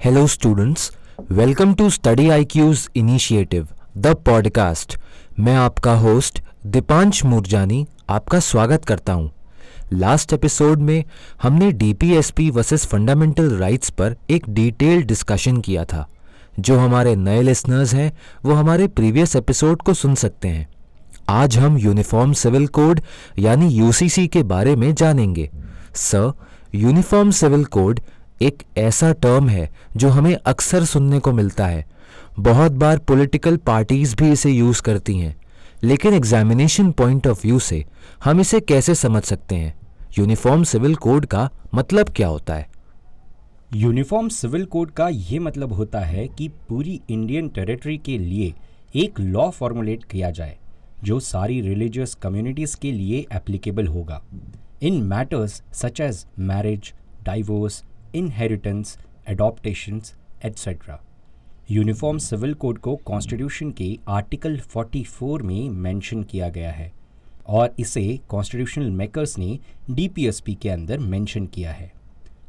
Hello, students. Welcome to Study IQ's Initiative, the podcast. मैं आपका host Deepansh Murjani आपका स्वागत करता हूँ लास्ट एपिसोड में हमने डीपीएसपी वर्सेस फंडामेंटल राइट्स पर एक डिटेल्ड डिस्कशन किया था जो हमारे नए लिसनर्स हैं वो हमारे प्रीवियस एपिसोड को सुन सकते हैं आज हम यूनिफॉर्म सिविल कोड यानी यूसीसी के बारे में जानेंगे सर यूनिफॉर्म सिविल कोड एक ऐसा टर्म है जो हमें अक्सर सुनने को मिलता है। बहुत बार पॉलिटिकल पार्टीज़ भी इसे यूज़ करती हैं, लेकिन एग्जामिनेशन पॉइंट ऑफ़ व्यू से हम इसे कैसे समझ सकते हैं? यूनिफॉर्म सिविल कोड का मतलब क्या होता है? यूनिफॉर्म सिविल कोड का ये मतलब होता है कि पूरी इंडियन टेरिटरी के लिए एक लॉ फॉर्मुलेट किया जाए, जो सारी रिलीजियस कम्युनिटीज़ के लिए एप्लीकेबल होगा। In matters such as marriage divorce inheritance adoptions etcetera uniform civil code को कॉन्स्टिट्यूशन के आर्टिकल 44 में मेंशन किया गया है और इसे कॉन्स्टिट्यूशनल मेकर्स ने डीपीएसपी के अंदर मेंशन किया है।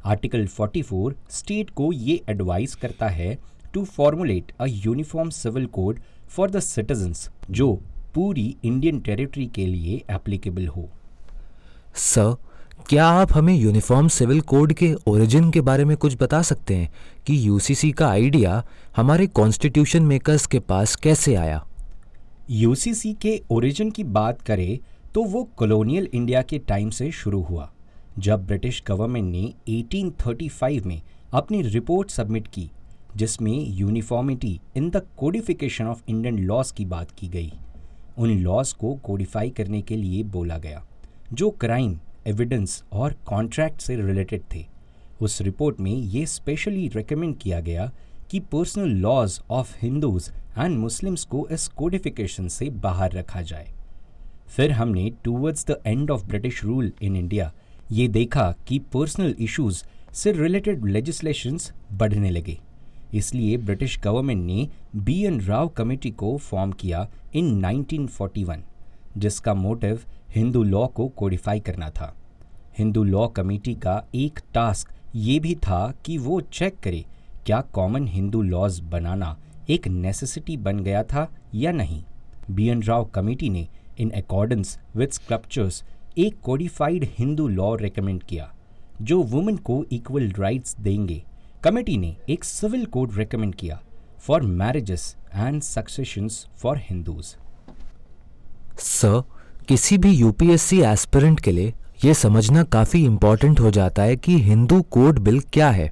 आर्टिकल 44 स्टेट को ये एडवाइस करता है to formulate a uniform civil code for the citizens जो पूरी इंडियन टेरिटरी के लिए एप्लीकेबल हो। सर क्या आप हमें यूनिफॉर्म सिविल कोड के ओरिजिन के बारे में कुछ बता सकते हैं कि यूसीसी का आइडिया हमारे कॉन्स्टिट्यूशन मेकर्स के पास कैसे आया? यूसीसी के ओरिजिन की बात करें तो वो कॉलोनियल इंडिया के टाइम से शुरू हुआ, जब ब्रिटिश गवर्नमेंट ने 1835 में अपनी रिपोर्ट सबमिट की, जिसमें uniformity in the codification of Indian laws की बात की गई। उन लॉज को कोडिफाई करने के लिए बोला गया, जो क्राइम एविडेंस और कॉन्ट्रैक्ट से रिलेटेड थे। उस रिपोर्ट में ये स्पेशली रिकमेंड किया गया कि personal laws of Hindus and Muslims को इस कोडिफिकेशन से बाहर रखा जाए। फिर हमने towards the end of British rule in India ये देखा कि पर्सनल इश्यूज़ से रिलेटेड लेजिस्लेशंस बढ़ने लगे। इसलिए ब्रिटिश गवर्नमेंट ने बी एन राव कमेटी को फॉर्म किया इन 1941 जिसका मोटिव हिंदू लॉ को कोडिफाई करना था। हिंदू लॉ कमेटी का एक टास्क ये भी था कि वो चेक करे, क्या कॉमन हिंदू लॉज बनाना एक नेसेसिटी बन गया था या नहीं। बी एन राव कमेटी ने इन अकॉर्डेंस विद स्क्रप्चर्स एक कोडिफाइड हिंदू लॉ रिकमेंड किया, जो वुमेन को इक्वल राइट्स देंगे। कमेटी ने एक सिविल कोड रिकमेंड किया for marriages and successions for Hindus sir किसी भी यूपीएससी एस्पिरेंट के लिए ये समझना काफ़ी इंपॉर्टेंट हो जाता है कि हिंदू कोड बिल क्या है।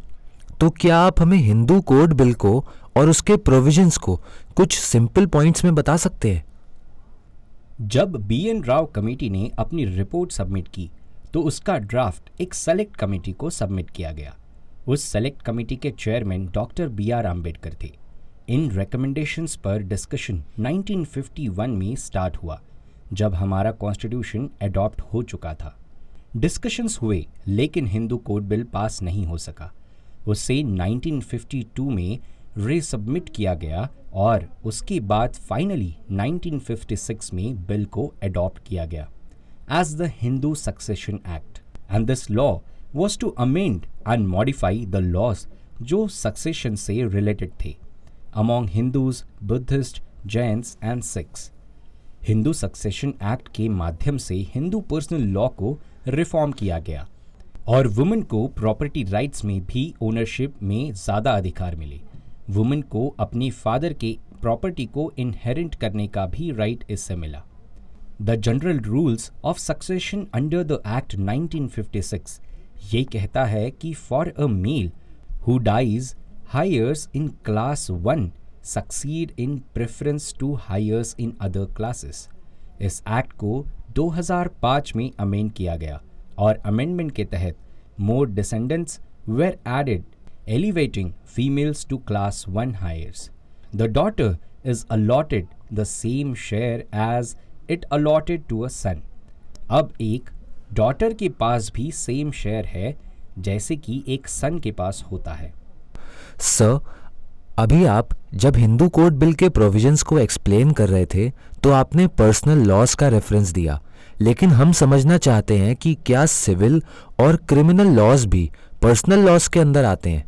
तो क्या आप हमें हिंदू कोड बिल को और उसके प्रोविजंस को कुछ सिंपल पॉइंट्स में बता सकते हैं? जब बी एन राव कमेटी ने अपनी रिपोर्ट सबमिट की तो उसका ड्राफ्ट एक सेलेक्ट कमेटी को सबमिट किया गया। उस सेलेक्ट कमेटी के chairman doctor B R Ambedkar थे। इन रिकमेंडेशंस पर डिस्कशन 1951 में स्टार्ट हुआ। जब हमारा कॉन्स्टिट्यूशन अडॉप्ट हो चुका था। डिस्कशंस हुए, लेकिन हिंदू कोड बिल पास नहीं हो सका। उसे 1952 में रिसबमिट किया गया और उसके बाद फाइनली 1956 में बिल को अडॉप्ट किया गया। As the Hindu succession act and this law was to amend and modify the laws जो सक्सेशन से रिलेटेड थे। Among Hindus Buddhist Jains and Sikhs Hindu succession act के माध्यम से हिंदू पर्सनल लॉ को रिफॉर्म किया गया और वुमेन को प्रॉपर्टी राइट्स में भी ओनरशिप में ज़्यादा अधिकार मिले। वुमेन को अपने फादर के प्रॉपर्टी को इनहेरेंट करने का भी राइट इससे मिला। The general rules of succession under the act 1956 ये कहता है कि for a male who dies heirs in class one succeed in preference to heirs in other classes इस एक्ट को 2005 में अमेंड किया गया और अमेंडमेंट के तहत more descendants were added elevating females to class 1 hires. The daughter is allotted the same share as it allotted to a son. अब एक डॉटर के पास भी सेम शेयर है, जैसे कि एक सन के पास होता है सर अभी आप जब हिंदू कोड बिल के प्रोविजंस को एक्सप्लेन कर रहे थे तो आपने पर्सनल लॉस का रेफरेंस दिया। लेकिन हम समझना चाहते हैं कि क्या सिविल और क्रिमिनल लॉस भी पर्सनल लॉस के अंदर आते हैं।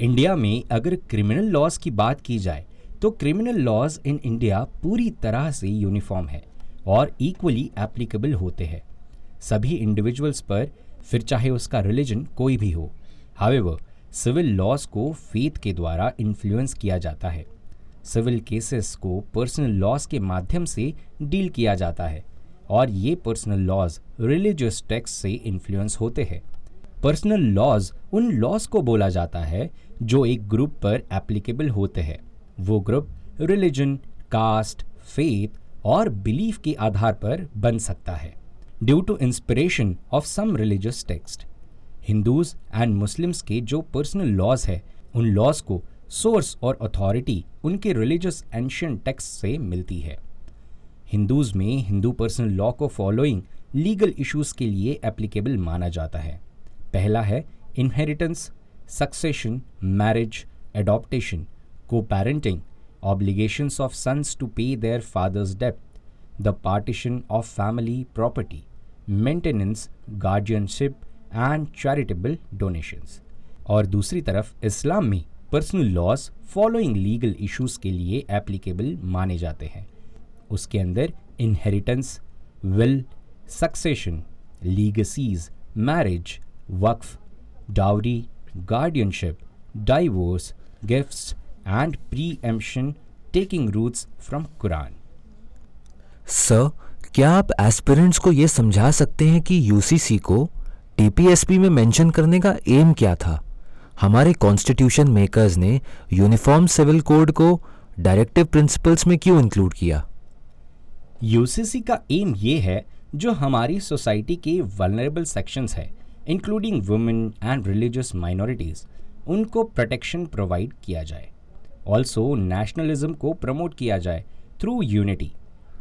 इंडिया में अगर क्रिमिनल लॉज की बात की जाए तो क्रिमिनल लॉज इन इंडिया पूरी तरह से यूनिफॉर्म है और इक्वली एप्लीकेबल होते हैं। सभी इंडिविजुअल्स पर, फिर चाहे उसका रिलीजन कोई भी हो। हावेवर सिविल लॉज को फेथ के द्वारा इन्फ्लुएंस किया जाता है। सिविल केसेस को पर्सनल लॉज के माध्यम से डील किया जाता है और ये पर्सनल लॉज रिलीजियस टेक्स्ट से इन्फ्लुएंस होते हैं। पर्सनल लॉज उन लॉज को बोला जाता है जो एक ग्रुप पर एप्लीकेबल होते हैं। वो ग्रुप रिलीजन कास्ट फेथ और बिलीफ के आधार पर बन सकता है। Due to inspiration of some religious text Hindus and Muslims के जो पर्सनल लॉज है, उन लॉज को सोर्स और अथॉरिटी उनके रिलीजियस एंशियन टेक्स्ट से मिलती है। हिंदूज में हिंदू पर्सनल लॉ को फॉलोइंग लीगल इश्यूज़ के लिए एप्लीकेबल माना जाता है। पहला है इनहेरिटेंस, सक्सेशन, मैरिज, एडॉप्टेशन को parenting obligations of sons to pay their fathers debt the partition of family property maintenance guardianship and charitable donations और दूसरी तरफ़, इस्लाम में personal laws following legal issues के लिए एप्लीकेबल माने जाते हैं। उसके अंदर inheritance will succession legacies marriage Waqf dowry guardianship divorce gifts and preemption taking roots from Quran sir क्या आप एस्पिरेंट्स को ये समझा सकते हैं कि यूसीसी को टीपीएसपी में मेंशन करने का एम क्या था? हमारे कॉन्स्टिट्यूशन मेकर्स ने यूनिफॉर्म सिविल कोड को डायरेक्टिव प्रिंसिपल्स में क्यों इंक्लूड किया? यूसीसी का एम ये है, जो हमारी सोसाइटी के वनरेबल सेक्शंस है including women and religious minorities उनको प्रोटेक्शन प्रोवाइड किया जाए। ऑल्सो नेशनलिज्म को प्रमोट किया जाए थ्रू यूनिटी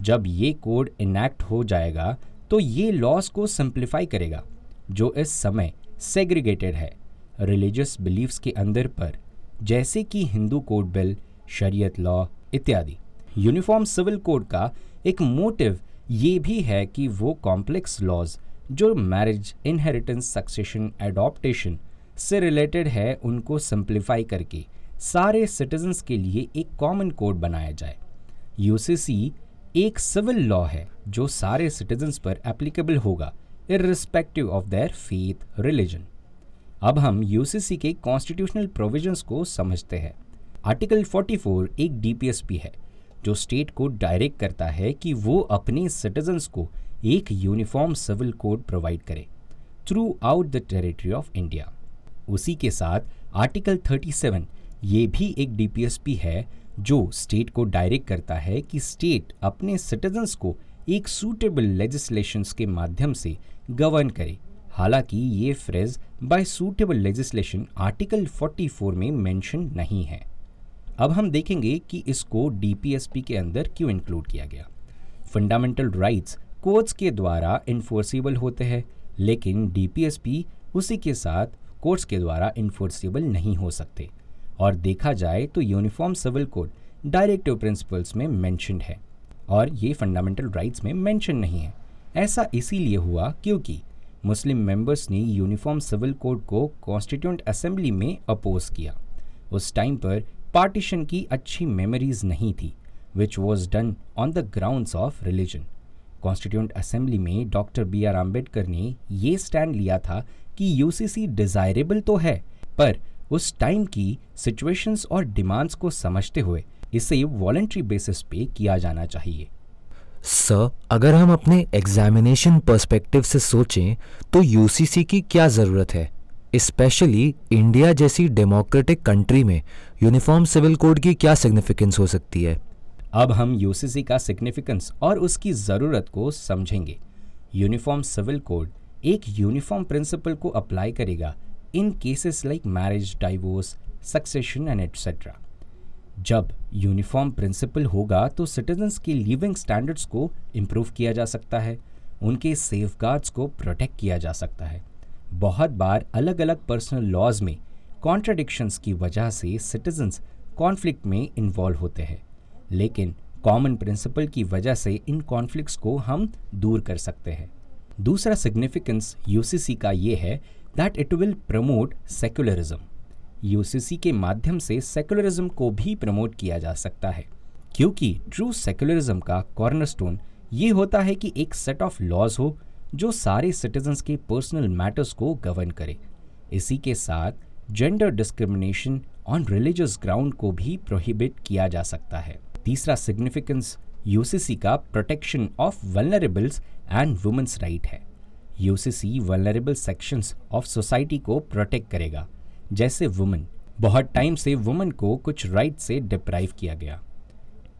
जब ये कोड इनैक्ट हो जाएगा तो ये लॉस को सिंप्लीफाई करेगा। जो इस समय सेग्रीगेटेड है। रिलीजियस बिलीफ्स के अंदर पर, जैसे कि हिंदू कोड बिल शरीयत लॉ इत्यादि। यूनिफॉर्म सिविल कोड का एक मोटिव ये भी है कि वो कॉम्प्लेक्स लॉज जो मैरिज इनहेरिटेंस सक्सेशन एडॉप्टेशन से रिलेटेड है, उनको सिंप्लीफाई करके सारे सिटीजन्स के लिए एक कॉमन कोड बनाया जाए। यूसीसी एक सिविल लॉ है, जो सारे सिटीजन्स पर एप्लीकेबल होगा। Irrespective of their faith religion अब हम यूसीसी के कॉन्स्टिट्यूशनल प्रोविजंस को समझते हैं। आर्टिकल 44 एक डीपीएसपी है, जो स्टेट को डायरेक्ट करता है कि वो अपने सिटीजन्स को एक यूनिफॉर्म सिविल कोड प्रोवाइड करे throughout the territory of India उसी के साथ आर्टिकल 37 ये भी एक डीपीएसपी है, जो स्टेट को डायरेक्ट करता है कि स्टेट अपने सिटीजन्स को एक सूटेबल लेजिस्लेशंस के माध्यम से गवर्न करे। हालाँकि ये phrase by suitable legislation article 44 में मेंशन नहीं है। अब हम देखेंगे कि इसको डीपीएसपी के अंदर क्यों इंक्लूड किया गया। फंडामेंटल राइट्स कोर्ट्स के द्वारा इन्फोर्सिबल होते हैं, लेकिन डीपीएसपी उसी के साथ कोर्ट्स के द्वारा इन्फोर्सिबल नहीं हो सकते। और देखा जाए तो uniform civil code directive principles में मैंशनड है। और ये फंडामेंटल राइट्स में मेंशन नहीं है। ऐसा इसीलिए हुआ क्योंकि मुस्लिम मेंबर्स ने यूनिफॉर्म सिविल कोड को कॉन्स्टिट्यूंट असेंबली में अपोज किया। उस टाइम पर पार्टीशन की अच्छी मेमोरीज नहीं थी which was done on the grounds of religion constituent assembly में डॉक्टर बी आर आम्बेडकर ने ये स्टैंड लिया था कि यूसीसी डिज़ायरेबल तो है, पर उस टाइम की सिचुएशंस और डिमांड्स को समझते हुए इसे वॉलेंट्री बेसिस पे किया जाना चाहिए। सर अगर हम अपने एग्जामिनेशन पर्सपेक्टिव से सोचें तो यूसीसी की क्या ज़रूरत है? स्पेशली इंडिया जैसी डेमोक्रेटिक कंट्री में यूनिफॉर्म सिविल कोड की क्या सिग्निफिकेंस हो सकती है? अब हम यूसीसी का सिग्निफिकेंस और उसकी ज़रूरत को समझेंगे। यूनिफॉर्म सिविल कोड एक यूनिफॉर्म प्रिंसिपल को अप्लाई करेगा in cases like marriage divorce succession and etcetera जब यूनिफॉर्म प्रिंसिपल होगा तो सिटीजन्स के लिविंग स्टैंडर्ड्स को इम्प्रूव किया जा सकता है। उनके सेफ़ को प्रोटेक्ट किया जा सकता है। बहुत बार अलग अलग पर्सनल लॉज में कॉन्ट्रडिक्शंस की वजह से सिटीजन्स कॉन्फ्लिक्ट में इन्वॉल्व होते हैं। लेकिन कॉमन प्रिंसिपल की वजह से इन कॉन्फ्लिक्ट्स को हम दूर कर सकते हैं। दूसरा सिग्निफिकेंस यूसीसी का ये है that it will promote secularism UCC के माध्यम से सेकुलरिज्म को भी प्रमोट किया जा सकता है। क्योंकि ट्रू सेकुलरिज्म का कॉर्नरस्टोन ये होता है कि एक सेट ऑफ़ लॉज हो, जो सारे सिटीजन्स के पर्सनल मैटर्स को गवर्न करे। इसी के साथ gender discrimination on religious ground को भी प्रोहिबिट किया जा सकता है। तीसरा सिग्निफिकेंस यूसीसी का protection of vulnerables and womens right है। UCC vulnerable sections of society को प्रोटेक्ट करेगा। जैसे वुमेन बहुत टाइम से वुमेन को कुछ राइट से डिप्राइव किया गया।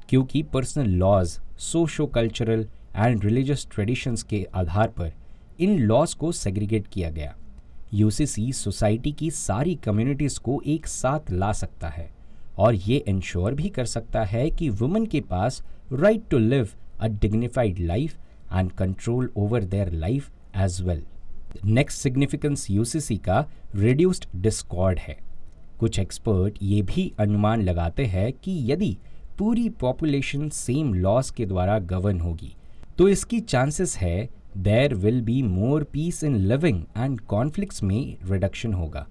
क्योंकि personal laws socio cultural and religious traditions के आधार पर इन लॉज को सेग्रीगेट किया गया। यूसीसी सोसाइटी की सारी कम्युनिटीज़ को एक साथ ला सकता है और ये इंश्योर भी कर सकता है कि वुमेन के पास right to live a dignified life and control over their life as well next significance UCC का रिड्यूस्ड डिस्कॉर्ड है। कुछ एक्सपर्ट ये भी अनुमान लगाते हैं कि यदि पूरी पॉपुलेशन सेम लॉस के द्वारा गवर्न होगी तो इसकी चांसेस है there will be more peace in living and conflicts में रिडक्शन होगा।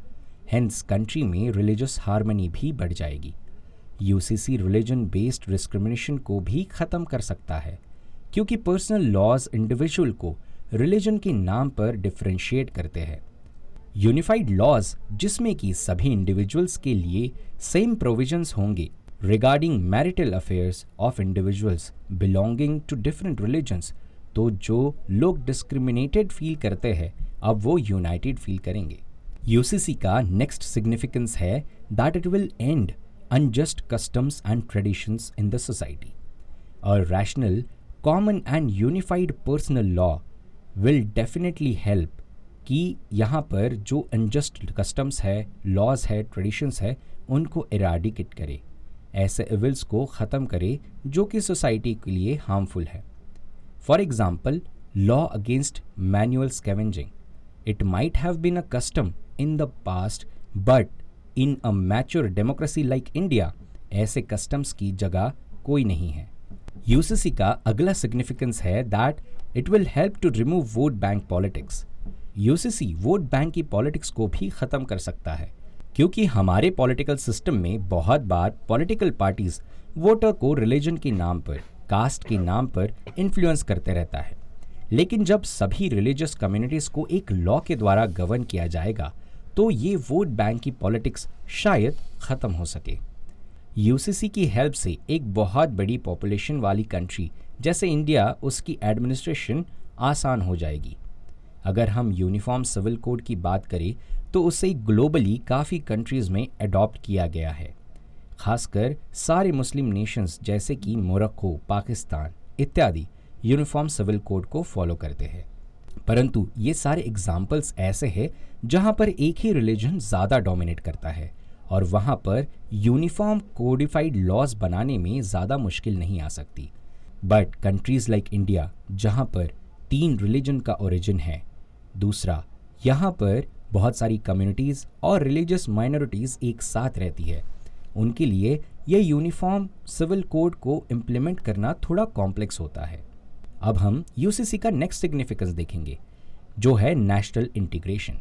हेंस कंट्री में रिलीजियस हारमोनी भी बढ़ जाएगी। यूसीसी रिलीजन बेस्ड डिस्क्रिमिनेशन को भी ख़त्म कर सकता है, क्योंकि पर्सनल लॉज इंडिविजुअल को रिलीजन के नाम पर डिफ्रेंशिएट करते हैं। यूनिफाइड लॉज, जिसमें कि सभी इंडिविजुअल्स के लिए सेम प्रोविजंस होंगे regarding marital affairs of individuals belonging to different religions तो जो लोग डिस्क्रिमिनेटेड फील करते हैं, अब वो यूनाइटेड फील करेंगे। यूसीसी का नेक्स्ट सिग्निफिकेंस है that it will end unjust customs and traditions in the society और rational common and unified personal law will definitely help कि यहाँ पर जो अनजस्ट कस्टम्स है लॉज है ट्रेडिशंस है, उनको इराडिकेट करे। ऐसे इविल्स को ख़त्म करे जो कि सोसाइटी के लिए हार्मफुल है। For example law against manual scavenging it might have been a custom in the past but in a mature democracy like India ऐसे कस्टम्स की जगह कोई नहीं है। यूसीसी का अगला सिग्निफिकेंस है that it will help to remove vote bank politics UCC vote bank की पॉलिटिक्स को भी ख़त्म कर सकता है, क्योंकि हमारे पॉलिटिकल सिस्टम में बहुत बार पॉलिटिकल पार्टीज़ वोटर को रिलीजन के नाम पर कास्ट के नाम पर इन्फ्लुएंस करते रहता है। लेकिन जब सभी रिलीजियस कम्युनिटीज़ को एक लॉ के द्वारा गवर्न किया जाएगा तो ये वोट बैंक की पॉलिटिक्स शायद ख़त्म हो सके। यूसीसी की हेल्प से एक बहुत बड़ी पॉपुलेशन वाली कंट्री जैसे इंडिया उसकी एडमिनिस्ट्रेशन आसान हो जाएगी। अगर हम यूनिफॉर्म सिविल कोड की बात करें तो उसे ग्लोबली काफ़ी कंट्रीज़ में अडॉप्ट किया गया है। खासकर सारे मुस्लिम नेशंस जैसे कि मोरक्को, पाकिस्तान इत्यादि यूनिफॉर्म सिविल कोड को फॉलो करते हैं। परंतु ये सारे एग्जाम्पल्स ऐसे हैं जहाँ पर एक ही रिलीजन ज़्यादा डोमिनेट करता है और वहाँ पर यूनिफॉर्म कोडिफाइड लॉज बनाने में ज़्यादा मुश्किल नहीं आ सकती। बट कंट्रीज़ लाइक इंडिया जहाँ पर तीन रिलीजन का ओरिजिन है। दूसरा, यहाँ पर बहुत सारी कम्युनिटीज़ और रिलीजियस माइनॉरिटीज़ एक साथ रहती है। उनके लिए यह यूनिफॉर्म सिविल कोड को इम्प्लीमेंट करना थोड़ा कॉम्प्लेक्स होता है। अब हम यूसीसी का नेक्स्ट सिग्निफिकेंस देखेंगे, जो है नेशनल इंटीग्रेशन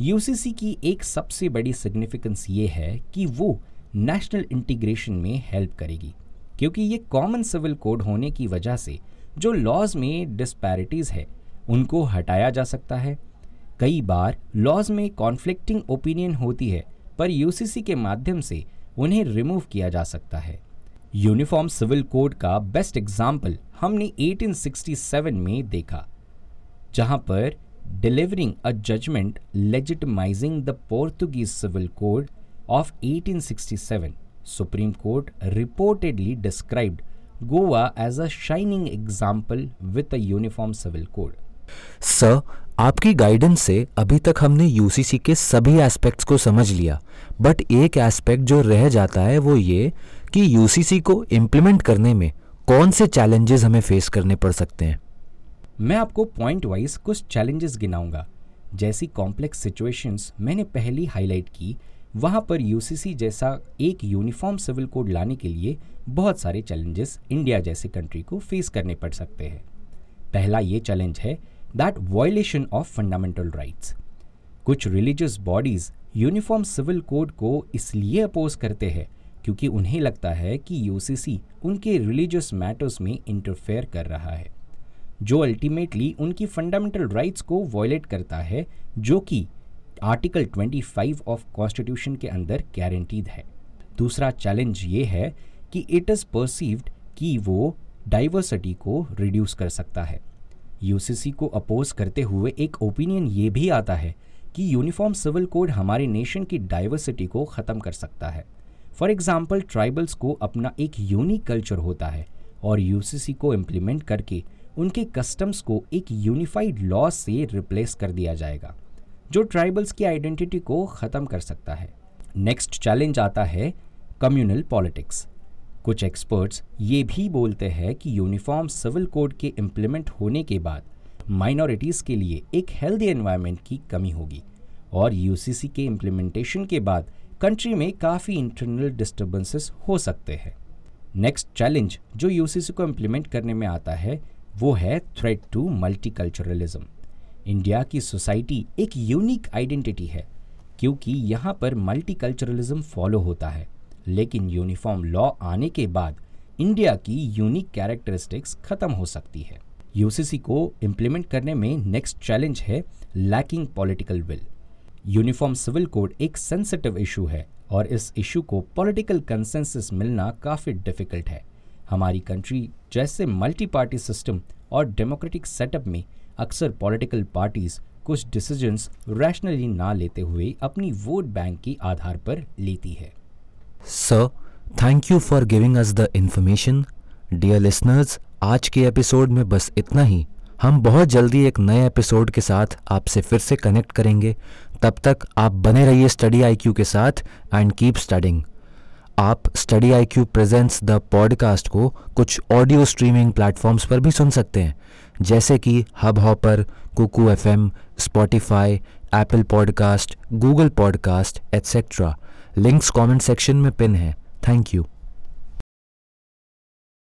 यूसीसी की एक सबसे बड़ी सिग्निफिकेंस ये है कि वो नेशनल इंटीग्रेशन में हेल्प करेगी। क्योंकि ये कॉमन सिविल कोड होने की वजह से जो लॉज में डिस्पैरिटीज़ है, उनको हटाया जा सकता है। कई बार लॉज में कॉन्फ्लिक्टिंग ओपिनियन होती है, पर यूसीसी के माध्यम से उन्हें रिमूव किया जा सकता है। यूनिफॉर्म सिविल कोड का बेस्ट एग्ज़ाम्पल हमने 1867 में देखा, जहाँ पर delivering a judgement legitimizing the Portuguese civil code of 1867 supreme court reportedly described Goa as a shining example with a uniform civil code sir आपकी गाइडेंस से अभी तक हमने यूसीसी के सभी एस्पेक्ट्स को समझ लिया। बट एक एस्पेक्ट जो रह जाता है वो ये कि यूसीसी को इम्प्लीमेंट करने में कौन से चैलेंजेस हमें फेस करने पड़ सकते हैं। मैं आपको पॉइंट वाइज कुछ चैलेंजेस गिनाऊँगा। जैसी कॉम्प्लेक्स सिचुएशंस मैंने पहली हाईलाइट की वहाँ पर यूसीसी जैसा एक यूनिफॉर्म सिविल कोड लाने के लिए बहुत सारे चैलेंजेस इंडिया जैसे कंट्री को फेस करने पड़ सकते हैं। पहला ये चैलेंज है that violation of fundamental rights कुछ religious bodies uniform civil code को इसलिए अपोज करते हैं क्योंकि उन्हें लगता है कि यूसीसी उनके रिलीजियस मैटर्स में इंटरफेयर कर रहा है, जो अल्टीमेटली उनकी फंडामेंटल राइट्स को वॉयलेट करता है, जो कि आर्टिकल 25 ऑफ़ कॉन्स्टिट्यूशन के अंदर गारंटीड है। दूसरा चैलेंज ये है कि इट इज़ परसीव्ड कि वो डाइवर्सिटी को रिड्यूस कर सकता है। यूसीसी को अपोज करते हुए एक ओपिनियन ये भी आता है कि यूनिफॉर्म सिविल कोड हमारे नेशन की डाइवर्सिटी को ख़त्म कर सकता है। फॉर एग्ज़ाम्पल ट्राइबल्स को अपना एक यूनिक कल्चर होता है और यूसीसी को इम्प्लीमेंट करके उनके कस्टम्स को एक यूनिफाइड लॉ से रिप्लेस कर दिया जाएगा। जो ट्राइबल्स की आइडेंटिटी को ख़त्म कर सकता है। नेक्स्ट चैलेंज आता है कम्युनल पॉलिटिक्स। कुछ एक्सपर्ट्स ये भी बोलते हैं कि यूनिफॉर्म सिविल कोड के इम्प्लीमेंट होने के बाद माइनॉरिटीज़ के लिए एक हेल्दी एनवायरनमेंट की कमी होगी और यूसीसी के इम्प्लीमेंटेशन के बाद कंट्री में काफ़ी इंटरनल डिस्टर्बेंसेस हो सकते हैं। नेक्स्ट चैलेंज जो यूसीसी को इम्प्लीमेंट करने में आता है, वो है थ्रेट टू मल्टीकल्चरलिज्म इंडिया की सोसाइटी एक यूनिक आइडेंटिटी है, क्योंकि यहाँ पर मल्टीकल्चरलिज्म फॉलो होता है। लेकिन यूनिफॉर्म लॉ आने के बाद इंडिया की यूनिक कैरेक्टरिस्टिक्स खत्म हो सकती है। यूसीसी को इम्प्लीमेंट करने में नेक्स्ट चैलेंज है lacking political will uniform civil code एक सेंसिटिव इशू है और इस इशू को पॉलिटिकल कंसेंसस मिलना काफ़ी डिफ़िकल्ट है। हमारी कंट्री जैसे मल्टी पार्टी सिस्टम और डेमोक्रेटिक सेटअप में अक्सर पॉलिटिकल पार्टीज़ कुछ डिसीजंस रैशनली ना लेते हुए अपनी वोट बैंक के आधार पर लेती है। Sir thank you for giving us the information dear listeners आज के एपिसोड में बस इतना ही। हम बहुत जल्दी एक नए एपिसोड के साथ आपसे फिर से कनेक्ट करेंगे। तब तक आप बने रहिए स्टडी आईक्यू के साथ एंड कीप स्टडिंग आप study I Q presents the podcast को कुछ ऑडियो स्ट्रीमिंग प्लेटफॉर्म्स पर भी सुन सकते हैं। जैसे कि Hubhopper Kuku F M Spotify Apple podcast Google podcast etcetera links comment section में पिन है। Thank you